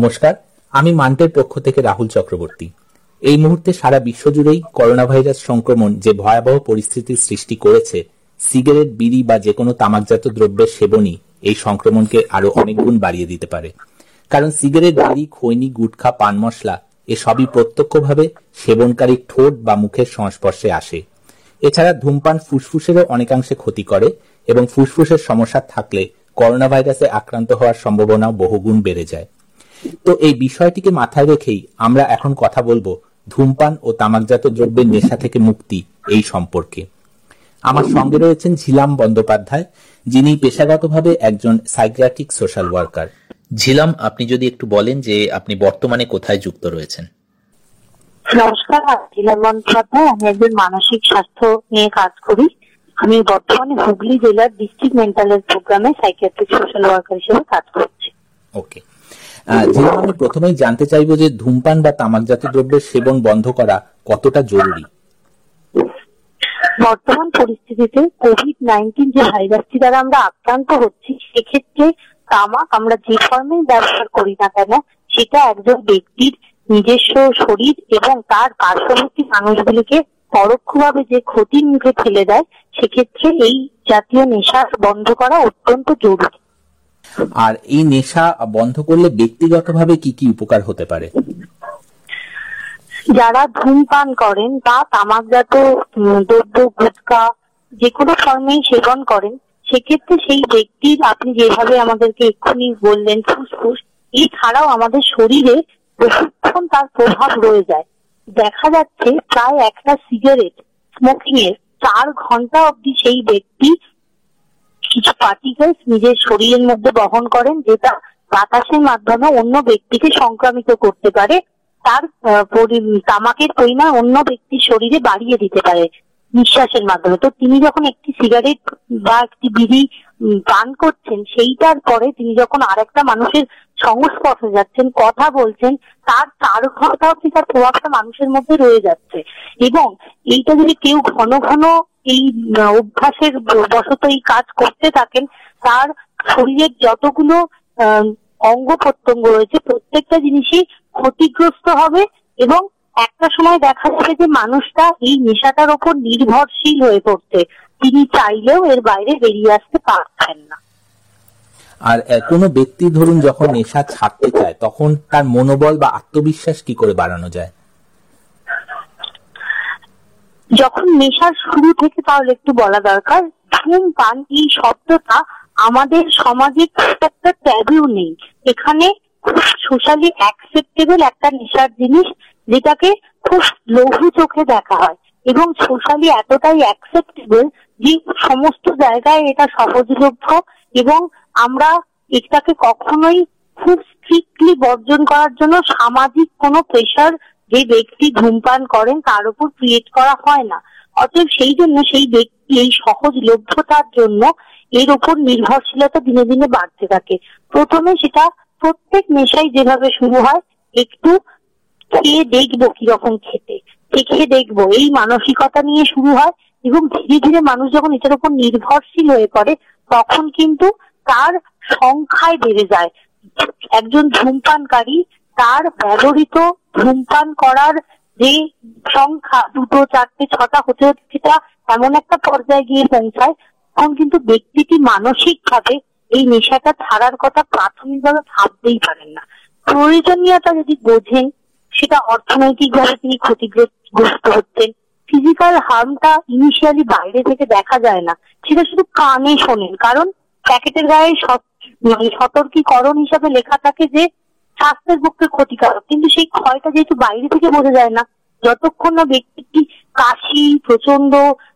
নমস্কার, আমি মান্টের পক্ষ থেকে রাহুল চক্রবর্তী। এই মুহূর্তে সারা বিশ্বজুড়েই করোনা ভাইরাস সংক্রমণ যে ভয়াবহ পরিস্থিতির সৃষ্টি করেছে, সিগারেট, বিড়ি বা যে কোনো তামাকজাত দ্রব্যের সেবনই এই সংক্রমণকে আরও অনেক গুণ বাড়িয়ে দিতে পারে। কারণ সিগারেট, বিড়ি, খৈনি, গুটখা, পান মশলা এসবই প্রত্যক্ষভাবে সেবনকারী ঠোঁট বা মুখের সংস্পর্শে আসে। এছাড়া ধূমপান ফুসফুসেরও অনেকাংশে ক্ষতি করে এবং ফুসফুসের সমস্যা থাকলে করোনা ভাইরাসে আক্রান্ত হওয়ার সম্ভাবনা বহুগুণ বেড়ে যায়। তো এই বিষয়টিকে মাথায় রেখেই আমরা এখন কথা বলব ধূমপান ও তামাকজাত দ্রব্যের নেশা থেকে মুক্তি এই সম্পর্কে। আমার সঙ্গে রয়েছেন ঝিলাম বন্দ্যোপাধ্যায় যিনি পেশাগতভাবে একজন সাইকিয়াট্রিক সোশ্যাল ওয়ার্কার। ঝিলাম আপনি যদি একটু বলেন যে আপনি বর্তমানে কোথায় যুক্ত রয়েছেন। নমস্কার আমি ঝিলাম বন্দ্যোপাধ্যায় আমি একজন মানসিক স্বাস্থ্য নিয়ে কাজ করি। আমি বর্তমানে হুগলি জেলার ডিস্ট্রিক্ট মেন্টাল হেলথ প্রোগ্রামে সাইকিয়াট্রিক সোশ্যাল ওয়ার্কার হিসেবে কাজ করছি। ওকে যেরকম আমি প্রথমেই জানতে চাইব যে ধূমপান বা তামাকজাত দ্রব্যের সেবন বন্ধ করা কতটা জরুরি? বর্তমান পরিস্থিতিতে কোভিড নাইন্টিন যে ভাইরাসটি দ্বারা আমরা আক্রান্ত হচ্ছি, সেক্ষেত্রে তামাক আমরা যে ফর্মেই ব্যবহার করি না কেন, সেটা একজন ব্যক্তির নিজস্ব শরীর এবং তার পার্শ্ববর্তী মানুষগুলিকে পরোক্ষভাবে যে ক্ষতির মুখে ফেলে দেয়, সেক্ষেত্রে এই জাতীয় নেশা বন্ধ করা অত্যন্ত জরুরি। আর এই নেশা বন্ধ করলে ব্যক্তিগতভাবে কি কি উপকার হতে পারে? যারা ধূমপান করেন বা তামাকজাত দ্রব্য, গুটকা যে কোনো ফর্মেই সেবন করেন, সেক্ষেত্রে সেই ব্যক্তির আপনি যেভাবে আমাদেরকে এক্ষুনি বললেন ফুসফুস, এছাড়াও আমাদের শরীরে প্রশিক্ষণ তার প্রভাব রয়ে যায়। দেখা যাচ্ছে প্রায় একটা সিগারেট স্মোকিং এর চার ঘণ্টা অবধি সেই ব্যক্তি কিছু পার্টিকেলস নিজের শরীরের মধ্যে বহন করেন, যেটা বাতাসের মাধ্যমে অন্য ব্যক্তিকে সংক্রামিত করতে পারে। তার তামাকের পরিমাণ অন্য ব্যক্তির শরীরে বাড়িয়ে দিতে পারে নিঃশ্বাসের মাধ্যমে। তো তিনি যখন একটি সিগারেট বা একটি বিড়ি পান করছেন, সেইটার পরে তিনি যখন আরেকটা মানুষের সংস্পর্শে যাচ্ছেন, কথা বলছেন, তার ঘণ্টা অব্দি তার প্রভাবটা মানুষের মধ্যে রয়ে যাচ্ছে। এবং এইটা যদি কেউ ঘন ঘন এই অভ্যাসের বশত এই কাজ করতে থাকেন, তার শরীরের যতগুলো অঙ্গ প্রত্যঙ্গ রয়েছে, প্রত্যেকটা জিনিসই ক্ষতিগ্রস্ত হবে এবং একটা সময় দেখা যাবে যে মানুষটা এই নেশাটার ওপর নির্ভরশীল হয়ে পড়ছে তিনি চাইলেও এর বাইরে বেরিয়ে আসতে পারছেন না। আর কোনো ব্যক্তি ধরুন যখন নেশা ছাড়তে চায়, তখন তার মনোবল বা আত্মবিশ্বাস কি করে বাড়ানো যায়? যখন নেশার শুরু থেকে তাহলে একটু বলা দরকার ধূমপান এই শব্দটা আমাদের সমাজে একটা ট্যাবিউ নেই। এখানে খুব সোশ্যালি অ্যাকসেপ্টেবল একটা নেশার জিনিস যেটাকে খুব লঘু চোখে দেখা হয় এবং সোশ্যালি এতটাই অ্যাকসেপ্টেবল যে সমস্ত জায়গায় এটা সহজলভ্য এবং আমরা এটাকে কখনোই খুব স্ট্রিক্টলি বর্জন করার জন্য সামাজিক কোনো প্রেশার যে ব্যক্তি ধূমপান করেন তার উপর ক্রিয়েট করা হয় না। অতএব সেই জন্য সেই ব্যক্তি এই সহজ লভ্যতার জন্য এর উপর নির্ভরশীলতা দিনে দিনে বাড়তে থাকে। প্রথমে সেটা প্রত্যেক নেশাই যেভাবে শুরু হয়, একটু খেয়ে দেখব কীরকম খেতে। দেখে দেখব, এই মানসিকতা নিয়ে শুরু হয় এবং ধীরে ধীরে মানুষ যখন এটার উপর নির্ভরশীল হয়ে পড়ে, তখন কিন্তু তার সংখ্যায় বেড়ে যায়। একজন ধূমপানকারী তার ব্যবহৃত ধূমপান করার যে সংখ্যা, দুটো, চারটে, ছটা হতে হতে সেটা এমন একটা পর্যায়ে গিয়ে পৌঁছায়, তখন কিন্তু ব্যক্তিটি মানসিক ভাবে এই নেশাটা ছাড়ার কথা প্রাথমিকভাবে ভাবতেই পারেন না। প্রয়োজনীয়তা যদি বোঝেন, সেটা অর্থনৈতিক ভাবে তিনি ক্ষতিগ্রস্ত হচ্ছেন। ফিজিক্যাল হার্মটা ইনিশিয়ালি বাইরে থেকে দেখা যায় না। সেটা শুধু কানে শোনেন। কারণ প্যাকেটের গায়ে মানে সতর্কীকরণ হিসাবে লেখা থাকে যে স্বাস্থ্যের পক্ষে ক্ষতিকারক। কিন্তু সেই ক্ষয়টা যেহেতু বাইরে থেকে বোঝা যায় না, যতক্ষণ না ব্যক্তিটি কাশি প্রচণ্ড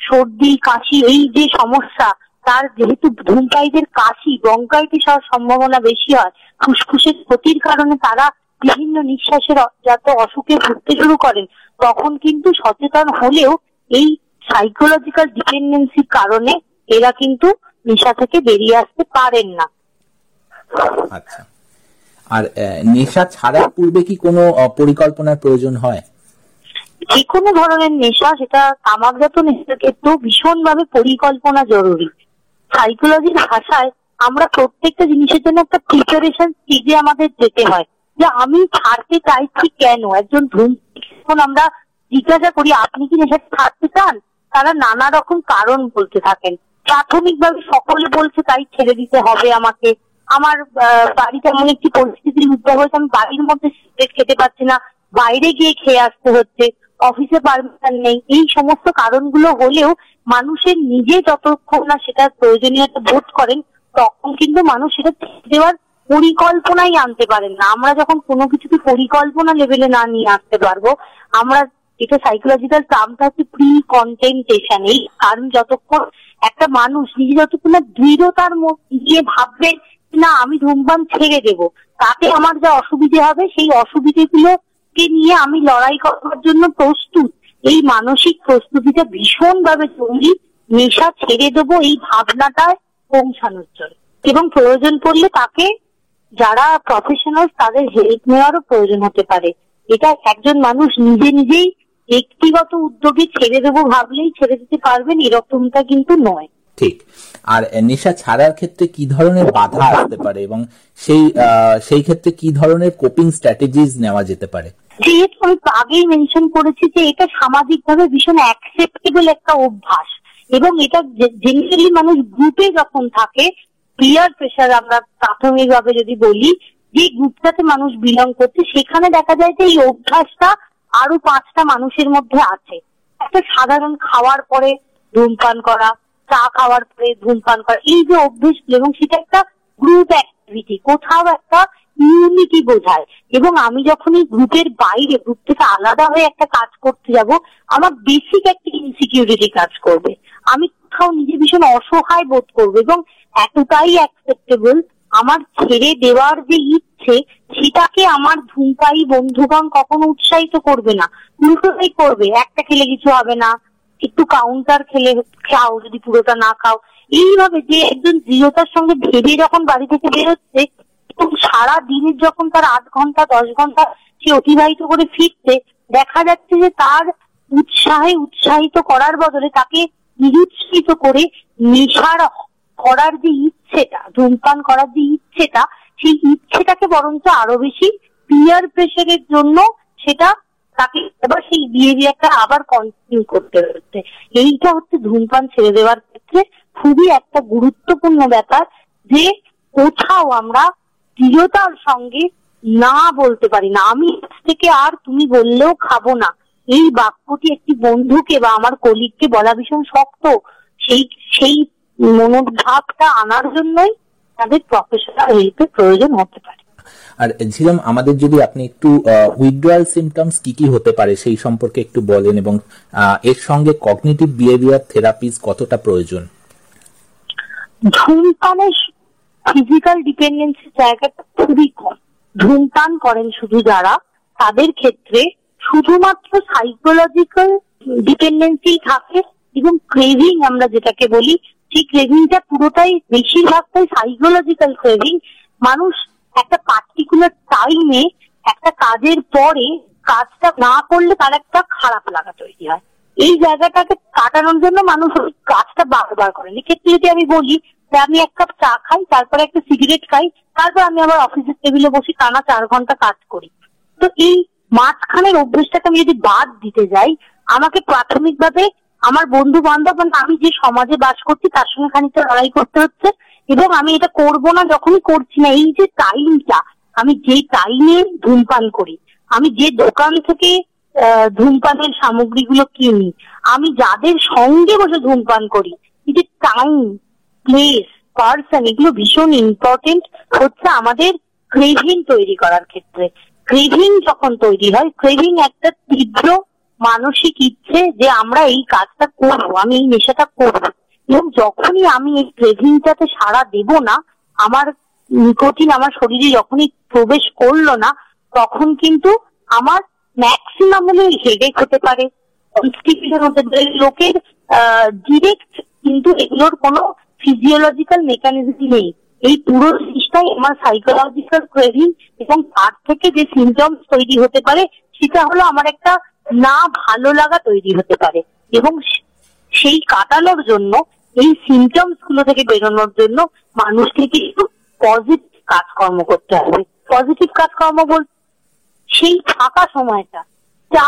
সর্দি, কাশি, এই যে সমস্যা, তার যেহেতু ধূমপায়ীদের কাশি, ব্রঙ্কাইটিস হওয়ার সম্ভাবনা বেশি হয়, ফুসফুসের ক্ষতির কারণে তারা বিভিন্ন নিঃশ্বাসের যাতে অসুখে ভুগতে শুরু করেন, তখন কিন্তু সচেতন হলেও এই সাইকোলজিক্যাল ডিপেন্ডেন্সির কারণে এরা কিন্তু নেশা থেকে বেরিয়ে আসতে পারেন না। আচ্ছা। আর নেশা ছাড়ার পূর্বে কি কোনো পরিকল্পনার প্রয়োজন হয়? যে কোনো ধরনের নেশা, সেটা তামাকজাত নেশার ক্ষেত্রেও ভীষণভাবে পরিকল্পনা জরুরি। সাইকোলজির ভাষায় আমরা প্রত্যেকটা জিনিসের জন্য একটা প্রিপারেশন স্টেজে আমাদের যেতে হয়। যে আমি ছাড়তে চাইছি কেন? একজন ধূমপান আমরা জিজ্ঞাসা করি, আপনি কি নেশা ছাড়তে চান? তারা নানা রকম কারণ বলতে থাকেন। প্রাথমিকভাবে সকলে বলছে, তাই ছেড়ে দিতে হবে আমাকে। আমার বাড়িতে এমন একটি পরিস্থিতির উদ্ভব হয়েছে, আমি বাড়ির মধ্যে সিগারেট খেতে পারছি না, বাইরে গিয়ে খেয়ে আসতে হচ্ছে অফিসে পারমিশন নেই, এই সমস্ত কারণগুলো হলেও মানুষের নিজে যতক্ষণ না সেটার প্রয়োজনীয়তা বোধ করেন, তখন কিন্তু মানুষ সেটা দেওয়ার পরিকল্পনাই আনতে পারেন না। আমরা যখন কোনো কিছুকে পরিকল্পনা লেভেলে না নিয়ে আসতে পারব, আমরা এটা সাইকোলজিক্যাল টার্মটা হচ্ছে প্রি কন্টেন্টেশন এই কারণ যতক্ষণ একটা মানুষ নিজে যতক্ষণ না দৃঢ়তার মধ্যে ভাববে না, আমি ধূমপান ছেড়ে দেব। তাতে আমার যা অসুবিধে হবে, সেই অসুবিধেগুলোকে নিয়ে আমি লড়াই করার জন্য প্রস্তুত। এই মানসিক প্রস্তুতিটা ভীষণ ভাবে জরুরি। নেশা ছেড়ে দেবো এই ভাবনাটায় পৌঁছানোর জন্য। এবং প্রয়োজন পড়লে তাকে, যারা প্রফেশনাল তাদের হেল্প নেওয়ারও প্রয়োজন হতে পারে। এটা একজন মানুষ নিজে নিজেই ব্যক্তিগত উদ্যোগে ছেড়ে দেবো ভাবলেই ছেড়ে দিতে পারবেন, এরকমটা কিন্তু নয়। ঠিক। আর নেশা ছাড়ার ক্ষেত্রে কি ধরনের বাধা আসতে পারে এবং সেই সেই ক্ষেত্রে কি ধরনের কোপিং স্ট্র্যাটেজিস নেওয়া যেতে পারে? যেহেতু আমি আগেই মেনশন করেছি যে এটা সামাজিকভাবে ভীষণ অ্যাকসেপ্টেবল একটা অভ্যাস এবং এটা জেনারেলি মানুষ গ্রুপে যখন থাকে পিয়ার প্রেশার আমরা প্রাথমিকভাবে যদি বলি, যে গ্রুপটাতে মানুষ বিলং করছে, সেখানে দেখা যায় যে এই অভ্যাসটা আরও পাঁচটা মানুষের মধ্যে আছে। একটা সাধারণ খাওয়ার পরে ধূমপান করা চা খাওয়ার পরে, ধূমপান করা, এই যে অভ্যেস এবং সেটা একটা গ্রুপ অ্যাক্টিভিটি কোথাও একটা ইউনিটি বোঝায়। এবং আমি যখন এই গ্রুপের বাইরে গ্রুপ থেকে আলাদা হয়ে একটা কাজ করতে যাব, আমার বেসিক একটা ইনসিকিউরিটি কাজ করবে। আমি কোথাও নিজে ভীষণ অসহায় বোধ করব, এবং এতটাই অ্যাকসেপ্টেবল আমার ছেড়ে দেওয়ার যে ইচ্ছে, সেটাকে আমার ধূমপাই বন্ধুগণ কখনো উৎসাহিত করবে না। উল্টোটাই করবে, একটা খেলে কিছু হবে না। একটু কাউন্টার খেলে খাও, যদি পুরোটা না খাও। এইভাবে যে একজন দৃঢ়তার সঙ্গে ভেবে যখন বাড়ি থেকে বেরোচ্ছে, এবং সারা দিনের যখন তার আট ঘণ্টা, দশ ঘণ্টা সে অতিবাহিত করে ফিরছে, দেখা যাচ্ছে যে তার উৎসাহে উৎসাহিত করার বদলে তাকে নিরুৎসাহিত করে নেশার করার যে ইচ্ছেটা, ধূমপান করার যে ইচ্ছেটা, সেই ইচ্ছেটাকে বরঞ্চ আরও বেশি পিয়ার প্রেশারের জন্য সেটা তাকে এবার সেই বিহেভিয়ারটা আবার কন্টিনিউ করতে হচ্ছে। এইটা হচ্ছে ধূমপান ছেড়ে দেওয়ার ক্ষেত্রে খুবই একটা গুরুত্বপূর্ণ ব্যাপার যে কোথাও আমরা দৃঢ়তার সঙ্গে না বলতে পারি না। আমি থেকে আর তুমি বললেও খাব না। এই বাক্যটি একটি বন্ধুকে বা আমার কলিগকে বলা ভীষণ শক্ত। সেই সেই মনোভাবটা আনার জন্যই তাদের প্রফেশনাল হেল্পের প্রয়োজন হতে পারে। আর ঝিলাম, আমাদের যদি আপনি একটু উইথড্রয়াল সিমটমস কি কি হতে পারে সেই সম্পর্কে একটু বলেন এবং এর সঙ্গে কগনিটিভ বিহেভিয়ার থেরাপিস কতটা প্রয়োজন? ধূমপানের ফিজিক্যাল ডিপেন্ডেন্সির জায়গাটা খুবই কম। ধূমপান করেন শুধু যারা, তাদের ক্ষেত্রে শুধুমাত্র সাইকোলজিক্যাল ডিপেন্ডেন্সি থাকে এবং ক্রেভিং আমরা যেটাকে বলি, সেই ক্রেভিংটা পুরোটাই বেশিরভাগটাই সাইকোলজিক্যাল ক্রেভিং মানুষ একটা পার্টিকুলার টাইমে একটা কাজের পরে কাজটা না করলে তার একটা খারাপ লাগা তৈরি হয়। এই জায়গাটাকে কাটানোর জন্য মানুষ কাজটা বারবার করেন এক্ষেত্রে যদি আমি বলি যে আমি এক কাপ চা খাই, তারপরে একটা সিগারেট খাই, তারপর আমি আবার অফিসের টেবিলে বসে টানা চার ঘণ্টা কাজ করি। তো এই মাঝখানের অভ্যেসটাকে আমি যদি বাদ দিতে যাই, আমাকে প্রাথমিকভাবে আমার বন্ধু বান্ধব মানে আমি যে সমাজে বাস করছি, তার সঙ্গে খানিকটা লড়াই করতে হচ্ছে। এবং আমি এটা করব না যখনই করছি না, এই যে টাইমটা আমি যে টাইমে ধূমপান করি, আমি যে দোকান থেকে ধূমপানের সামগ্রীগুলো কিনি, আমি যাদের সঙ্গে বসে ধূমপান করি, এই যে টাইম প্লেস পার্সন এগুলো ভীষণ ইম্পর্টেন্ট হচ্ছে আমাদের ক্রেভিং তৈরি করার ক্ষেত্রে। ক্রেভিং যখন তৈরি হয় ক্রেভিং একটা তীব্র মানসিক ইচ্ছে যে আমরা এই কাজটা করব, আমি এই নেশাটা করব। এবং যখনই আমি এই ক্রেভিংটাতে সাড়া দেব না, আমার নিকোটিন আমার শরীরে যখনই প্রবেশ করল না, তখন কিন্তু আমার ম্যাক্সিমাম হলে হেডেক হতে পারে। লোকের ডিরেক্ট কিন্তু এগুলোর কোনো ফিজিওলজিক্যাল মেকানিজম নেই। এই পুরো জিনিসটাই আমার সাইকোলজিক্যাল ক্রেভিং এবং তার থেকে যে সিমটমস তৈরি হতে পারে, সেটা হলো আমার একটা না ভালো লাগা তৈরি হতে পারে। এবং সেই কাটানোর জন্য এই সিমটমসগুলো থেকে বেরোনোর জন্য মানুষকে কিন্তু পজিটিভ কাজকর্ম করতে হবে। পজিটিভ কাজকর্ম বল, সেই ফাঁকা সময়টা, চা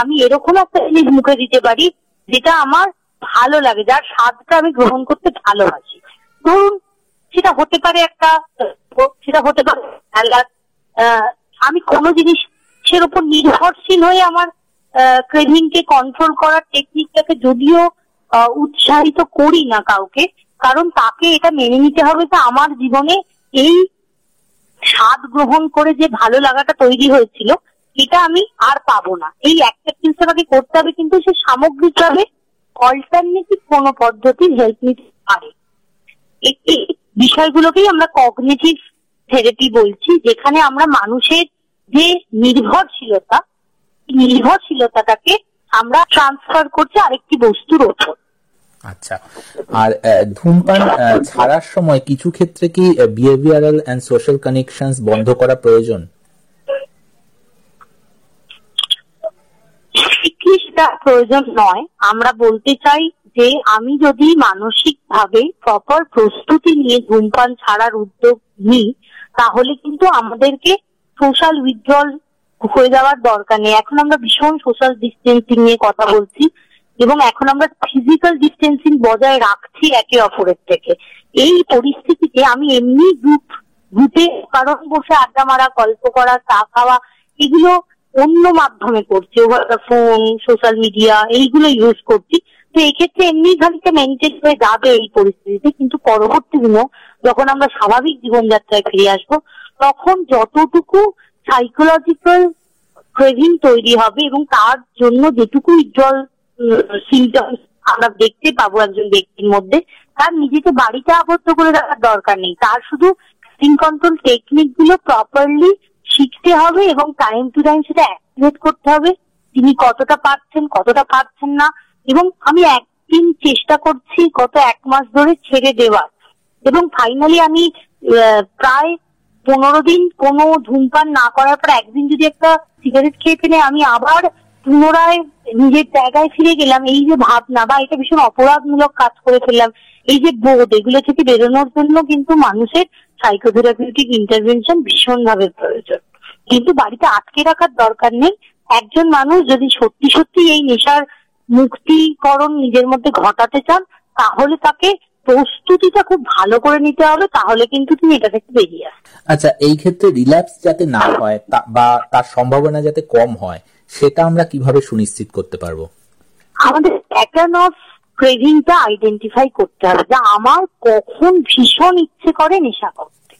আমি এরকম একটা জিনিস মুখে দিতে পারি যেটা আমার ভালো লাগে, যার স্বাদটা আমি গ্রহণ করতে ভালোবাসি। ধরুন, সেটা হতে পারে একটা, সেটা হতে পারে আমি কোনো জিনিসের উপর নির্ভরশীল হয়ে আমার ক্রেভিংকে কন্ট্রোল করার টেকনিকটাকে যদিও উৎসাহিত করি না কাউকে, কারণ তাকে এটা মেনে নিতে হবে যে আমার জীবনে এই স্বাদ গ্রহণ করে যে ভালো লাগাটা তৈরি হয়েছিল, এটা আমি আর পাবো না। এই অ্যাকসেপ্টেন্স আমাকে করতে হবে, কিন্তু সে সামগ্রিকভাবে অল্টারনেটিভ কোনো পদ্ধতির হেল্প নিতে পারে। এই বিষয়গুলোকেই আমরা কগনেটিভ থেরাপি বলছি, যেখানে আমরা মানুষের যে নির্ভরশীলতা, নির্ভরশীলতাটাকে আমরা ট্রান্সফার করছি আরেকটি বস্তুর ওপর। আচ্ছা। আর ধূমপান ছাড়ার সময় কিছু ক্ষেত্রে কি বিহেভিয়ারাল এন্ড সোশ্যাল কানেকশন বন্ধ করা প্রয়োজন? প্রয়োজন নয়। আমরা বলতে চাই যে, আমি যদি মানসিক ভাবে প্রপার প্রস্তুতি নিয়ে ধূমপান ছাড়ার উদ্যোগ নিই, তাহলে কিন্তু আমাদেরকে সোশ্যাল উইথড্রল হয়ে যাওয়ার দরকার নেই। এখন আমরা ভীষণ সোশ্যাল ডিস্টেন্সিং নিয়ে কথা বলছি। এবং এখন আমরা ফিজিক্যাল ডিস্টেন্সিং বজায় রাখছি একে অপরের থেকে। এই পরিস্থিতিতে আমি এমনি গ্রুপ গ্রুপে কারণ বসে আড্ডা মারা, গল্প করা, চা খাওয়া, এগুলো অন্য মাধ্যমে করছি। ফোন সোশ্যাল মিডিয়া এইগুলো ইউজ করছি। তো এক্ষেত্রে এমনি খানিকটা মেনটেন হয়ে যাবে এই পরিস্থিতিতে। কিন্তু পরবর্তী দিনও যখন আমরা স্বাভাবিক জীবনযাত্রায় ফিরে আসব, তখন যতটুকু সাইকোলজিক্যাল ক্রেভিং তৈরি হবে এবং তার জন্য যেটুকু জল সিমটমস আমরা দেখতে পাবো একজন ব্যক্তির মধ্যে। তার নিজেকে বাড়িতে আবদ্ধ করে রাখার দরকার নেই। তার শুধু স্কিন কন্ট্রোল টেকনিকগুলো প্রপারলি শিখতে হবে এবং টাইম টু টাইম সেটা অ্যাক্টিভেট করতে হবে। তিনি কতটা পারছেন কতটা পারছেন না এবং আমি একদিন চেষ্টা করছি গত এক মাস ধরে ছেড়ে দেওয়ার। এবং ফাইনালি আমি প্রায় পনেরো দিন কোনো ধূমপান না করার পর একদিন যদি একটা সিগারেট খেয়ে ফেলে, আমি আবার পুনরায় নিজের জায়গায় ফিরে গেলাম, এই যে ভাবনা বা এটা ভীষণ অপরাধমূলক কাজ করে ফেললাম, এই যে বোধ, এগুলো থেকে বেরোনোর জন্য কিন্তু মানুষের সাইকোথেরাপিউটিক ইন্টারভেনশন ভীষণ ভাবে প্রয়োজন। কিন্তু বাড়িতে আটকে রাখার দরকার নেই, একজন মানুষ যদি সত্যি সত্যি এই নেশার মুক্তিকরণ নিজের মধ্যে ঘটাতে চান, তাহলে তাকে প্রস্তুতিটা খুব ভালো করে নিতে হবে, তাহলে কিন্তু তুমি এটা থেকে বেরিয়ে আচ্ছা এই ক্ষেত্রে রিল্যাক্স যাতে না হয় বা তার সম্ভাবনা যাতে কম হয় সেটা আমরা কীভাবে সুনিশ্চিত করতে পারব? আমাদের প্যাটার্ন অফ ক্রেভিংটা আইডেন্টিফাই করতে হবে যে আমার কখন ভীষণ ইচ্ছে করে নেশা করতে।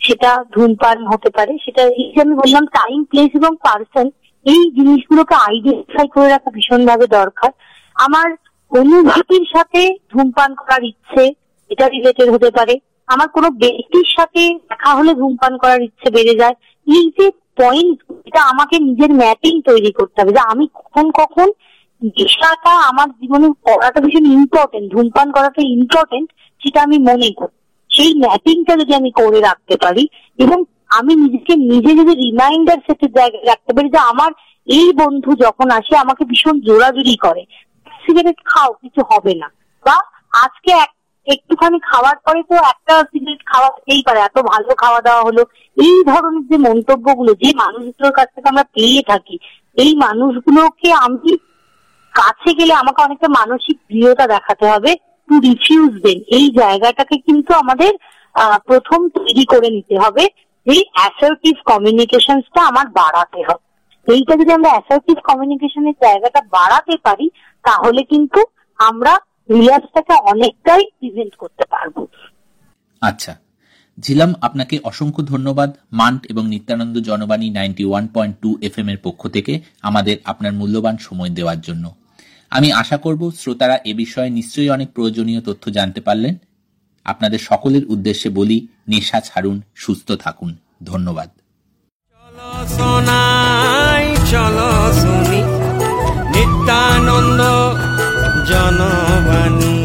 সেটা ধূমপান হতে পারে, সেটা এই যে আমি বললাম টাইম প্লেস এবং পার্সন এই জিনিসগুলোকে আইডেন্টিফাই করে রাখা ভীষণভাবে দরকার। আমার অনুভূতির সাথে ধূমপান করার ইচ্ছে, এটা রিলেটেড হতে পারে। আমার কোনো ব্যক্তির সাথে দেখা হলে ধূমপান করার ইচ্ছে বেড়ে যায়। এই যে পয়েন্ট এটা আমাকে নিজের ম্যাপিং তৈরি করতে হবে যে আমি কখন কখন নেশাটা আমার জীবনে করাটা ভীষণ ইম্পর্টেন্ট ধূমপান করাটা ইম্পর্টেন্ট সেটা আমি মনে করি। সেই ম্যাপিংটা যদি আমি করে রাখতে পারি এবং আমি নিজেকে নিজে যদি রিমাইন্ডার সেটে জায়গায় রাখতে পারি যে আমার এই বন্ধু যখন আসে, আমাকে ভীষণ জোরাজুরি করে। সিগারেট খাও, কিছু হবে না। বা আজকে একটুখানি খাওয়ার পরে তো একটা সিগারেট খাওয়া যেতেই পারে, এত ভালো খাওয়া দাওয়া হলো। এই ধরনের যে মন্তব্যগুলো, যে মানুষগুলোর কাছ থেকে আমরা পেয়ে থাকি, এই মানুষগুলোকে আমি কাছে গেলে আমাকে অনেকটা মানসিক প্রিয়তা দেখাতে হবে টু রিফিউজ দেন এই জায়গাটাকে কিন্তু আমাদের প্রথম তৈরি করে নিতে হবে এই অ্যাসার্টিভ কমিউনিকেশনটা আমার বাড়াতে হবে। এইটা যদি আমরা অ্যাসার্টিভ কমিউনিকেশনের জায়গাটা বাড়াতে পারি, তাহলে কিন্তু আমরা অনেকটাই প্রিভেন্ট করতে পারব। আচ্ছা। ঝিলাম আপনাকে অসংখ্য ধন্যবাদ। মান্ট এবং Nityananda Janabani ninety one point two F M এর পক্ষ থেকে আমাদের আপনার মূল্যবান সময় দেওয়ার জন্য। আমি আশা করব শ্রোতারা এ বিষয়ে নিশ্চয়ই অনেক প্রয়োজনীয় তথ্য জানতে পারলেন। আপনাদের সকলের উদ্দেশ্যে বলি নেশা ছাড়ুন সুস্থ থাকুন। ধন্যবাদ। চলো শুনি নিত্যানন্দ জনবাণী